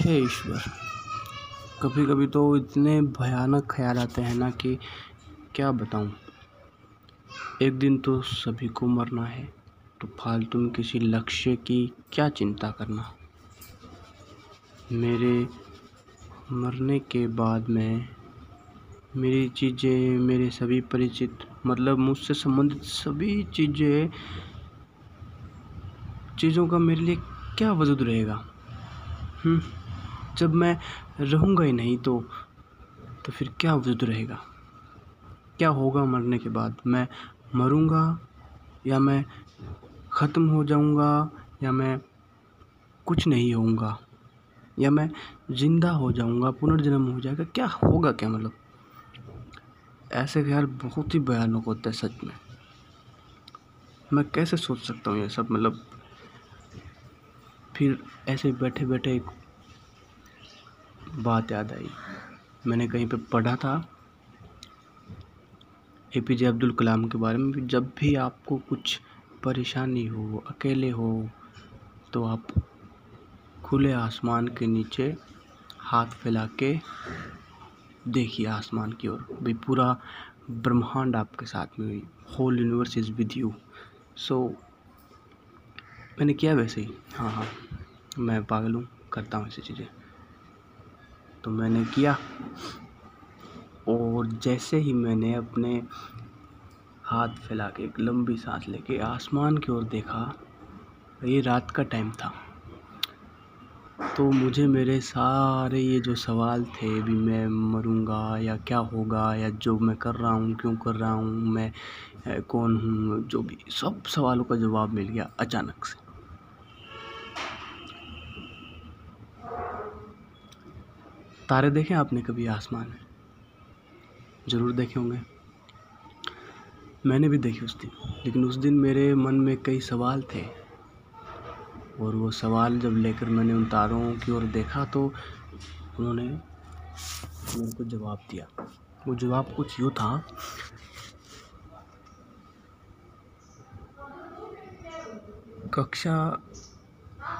हे ईश्वर। कभी कभी तो इतने भयानक ख्याल आते हैं ना कि क्या बताऊँ? एक दिन तो सभी को मरना है तो फालतू में किसी लक्ष्य की क्या चिंता करना? मेरे मरने के बाद में, मेरी चीज़ें, मेरे सभी परिचित मतलब मुझसे संबंधित सभी चीज़ें, चीज़ों का मेरे लिए क्या वजूद रहेगा? हम्म। जब मैं रहूँगा ही नहीं तो तो फिर क्या वजूद रहेगा? क्या होगा मरने के बाद? मैं मरूँगा या मैं ख़त्म हो जाऊँगा या मैं कुछ नहीं होऊँगा? या मैं ज़िंदा हो जाऊँगा, पुनर्जन्म हो जाएगा? क्या होगा क्या मतलब? ऐसे ख्याल बहुत ही भयानक होता है सच में। मैं कैसे सोच सकता हूँ ये सब मतलब? फिर ऐसे बैठे बैठे बात याद आई। मैंने कहीं पे पढ़ा था ए पी जे अब्दुल कलाम के बारे में। जब भी आपको कुछ परेशानी हो, अकेले हो तो आप खुले आसमान के नीचे हाथ फैला के देखिए आसमान की ओर। भी पूरा ब्रह्मांड आपके साथ में हुई। Whole universe is with you so मैंने किया वैसे ही। हाँ हाँ मैं पागल हूँ, करता हूँ ऐसी चीज़ें। तो मैंने किया। और जैसे ही मैंने अपने हाथ फैला के एक लंबी सांस लेके आसमान की ओर देखा, ये रात का टाइम था। तो मुझे मेरे सारे ये जो सवाल थे, भी मैं मरूँगा या क्या होगा, या जो मैं कर रहा हूँ, क्यों कर रहा हूँ, मैं कौन हूँ, जो भी, सब सवालों का जवाब मिल गया अचानक से। तारे देखे आपने कभी आसमान में? ज़रूर देखे होंगे। मैंने भी देखे उस दिन। लेकिन उस दिन मेरे मन में कई सवाल थे। और वो सवाल जब लेकर मैंने उन तारों की ओर देखा तो उन्होंने मेरे को जवाब दिया। वो जवाब कुछ यूँ था, कक्षा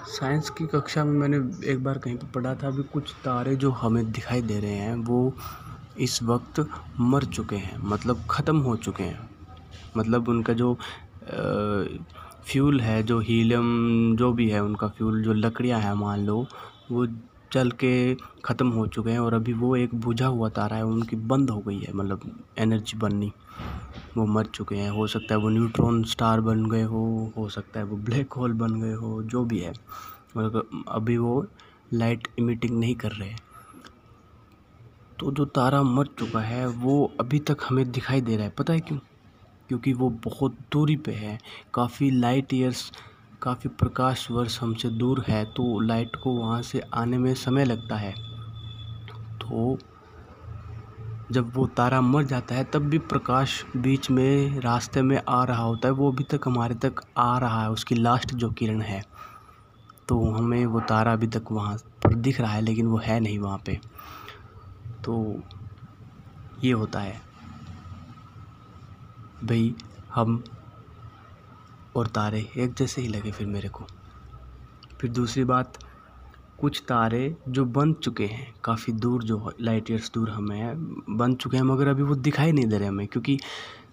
साइंस की कक्षा में मैंने एक बार कहीं पर पढ़ा था, अभी कुछ तारे जो हमें दिखाई दे रहे हैं, वो इस वक्त मर चुके हैं मतलब ख़त्म हो चुके हैं। मतलब उनका जो फ्यूल है, जो हीलियम, जो भी है उनका फ्यूल, जो लकड़ियाँ हैं, मान लो, वो चल के ख़त्म हो चुके हैं और अभी वो एक बुझा हुआ तारा है, उनकी बंद हो गई है मतलब एनर्जी बननी। वो मर चुके हैं, हो सकता है वो न्यूट्रॉन स्टार बन गए हो हो सकता है वो ब्लैक होल बन गए हो, जो भी है। मतलब अभी वो लाइट इमिटिंग नहीं कर रहे तो जो तारा मर चुका है, वो अभी तक हमें दिखाई दे रहा है। पता है क्यों? क्योंकि वो बहुत दूरी पे है। काफ़ी लाइट ईयर्स काफ़ी प्रकाश वर्ष हमसे दूर है तो लाइट को वहाँ से आने में समय लगता है। तो जब वो तारा मर जाता है, तब भी प्रकाश बीच में, रास्ते में आ रहा होता है। वो अभी तक हमारे तक आ रहा है, उसकी लास्ट जो किरण है। तो हमें वो तारा अभी तक वहाँ पर दिख रहा है, लेकिन वो है नहीं वहाँ पे। तो ये होता है। भाई, हम और तारे एक जैसे ही लगे फिर मेरे को। फिर दूसरी बात, कुछ तारे जो बन चुके हैं, काफ़ी दूर जो लाइट ईयर्स दूर हमें बन चुके हैं, मगर अभी वो दिखाई नहीं दे रहे हमें, क्योंकि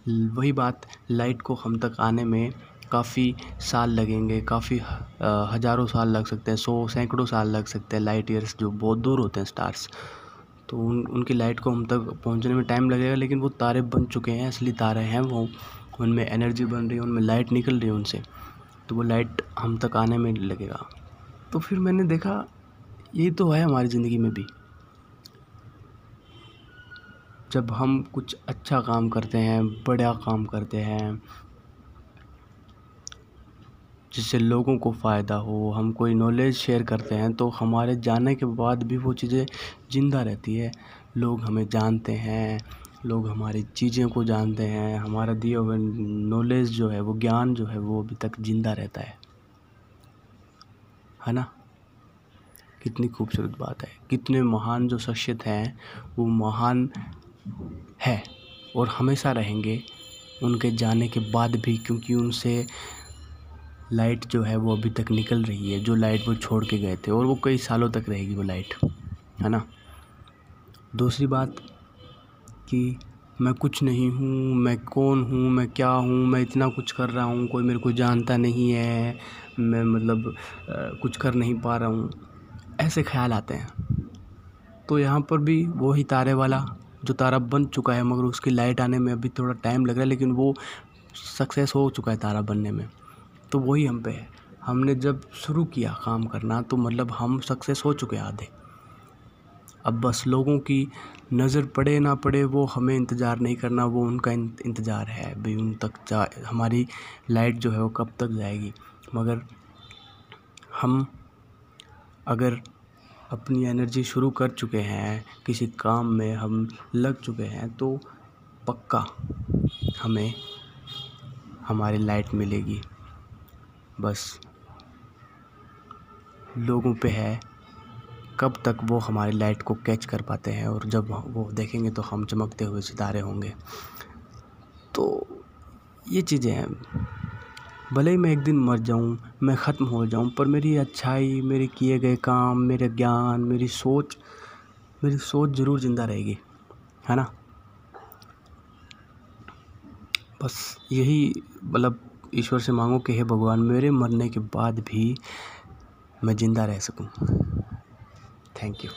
वही बात लाइट को हम तक आने में काफ़ी साल लगेंगे, काफ़ी हज़ारों साल लग सकते हैं, सौ, सैकड़ों साल लग सकते हैं लाइट ईयर्स जो बहुत दूर होते हैं स्टार्स तो उन, उनकी लाइट को हम तक पहुँचने में टाइम लगेगा, लेकिन वो तारे बन चुके हैं, असली तारे हैं वो। उनमें एनर्जी बन रही है, उनमें लाइट निकल रही है उनसे तो वो लाइट हम तक आने में लगेगा। तो फिर मैंने देखा यही तो है हमारी ज़िंदगी में भी। जब हम कुछ अच्छा काम करते हैं बड़ा काम करते हैं, जिससे लोगों को फ़ायदा हो, हम कोई नॉलेज शेयर करते हैं तो हमारे जाने के बाद भी वो चीज़ें ज़िंदा रहती है। लोग हमें जानते हैं लोग हमारी चीज़ों को जानते हैं, हमारा दिया हुआ नॉलेज जो है, वो ज्ञान जो है, वो अभी तक ज़िंदा रहता है। है ना? कितनी खूबसूरत बात है। कितने महान जो शख्सियत हैं, वो महान है और हमेशा रहेंगे। उनके जाने के बाद भी, क्योंकि उनसे लाइट जो है, वो अभी तक निकल रही है, जो लाइट वो छोड़ के गए थे और वो कई सालों तक रहेगी वो लाइट। है ना? दूसरी बात कि मैं कुछ नहीं हूँ, मैं कौन हूँ, मैं क्या हूँ, मैं इतना कुछ कर रहा हूँ, कोई मेरे को जानता नहीं है, मैं मतलब कुछ कर नहीं पा रहा हूँ। ऐसे ख्याल आते हैं। तो यहाँ पर भी वो ही तारे वाला जो तारा बन चुका है, मगर उसकी लाइट आने में अभी थोड़ा टाइम लग रहा है, लेकिन वो सक्सेस हो चुका है तारा बनने में। तो वही हम पे है। हमने जब शुरू किया काम करना तो मतलब हम सक्सेस हो चुके आधे। अब बस लोगों की नज़र पड़े ना पड़े, वो हमें इंतज़ार नहीं करना, वो उनका इंतज़ार है। भाई उन तक जा, हमारी लाइट जो है वो कब तक जाएगी? मगर हम अगर अपनी एनर्जी शुरू कर चुके हैं, किसी काम में हम लग चुके हैं तो पक्का हमें, हमारी लाइट मिलेगी। बस लोगों पे है कब तक वो हमारी लाइट को कैच कर पाते हैं और जब वो देखेंगे तो हम चमकते हुए सितारे होंगे। तो ये चीज़ें हैं। भले ही मैं एक दिन मर जाऊँ, मैं ख़त्म हो जाऊँ, पर मेरी अच्छाई, मेरे किए गए काम, मेरे ज्ञान, मेरी सोच मेरी सोच ज़रूर ज़िंदा रहेगी, है ना? बस यही मतलब ईश्वर से मांगो कि हे भगवान, मेरे मरने के बाद भी मैं ज़िंदा रह सकूँ। Thank you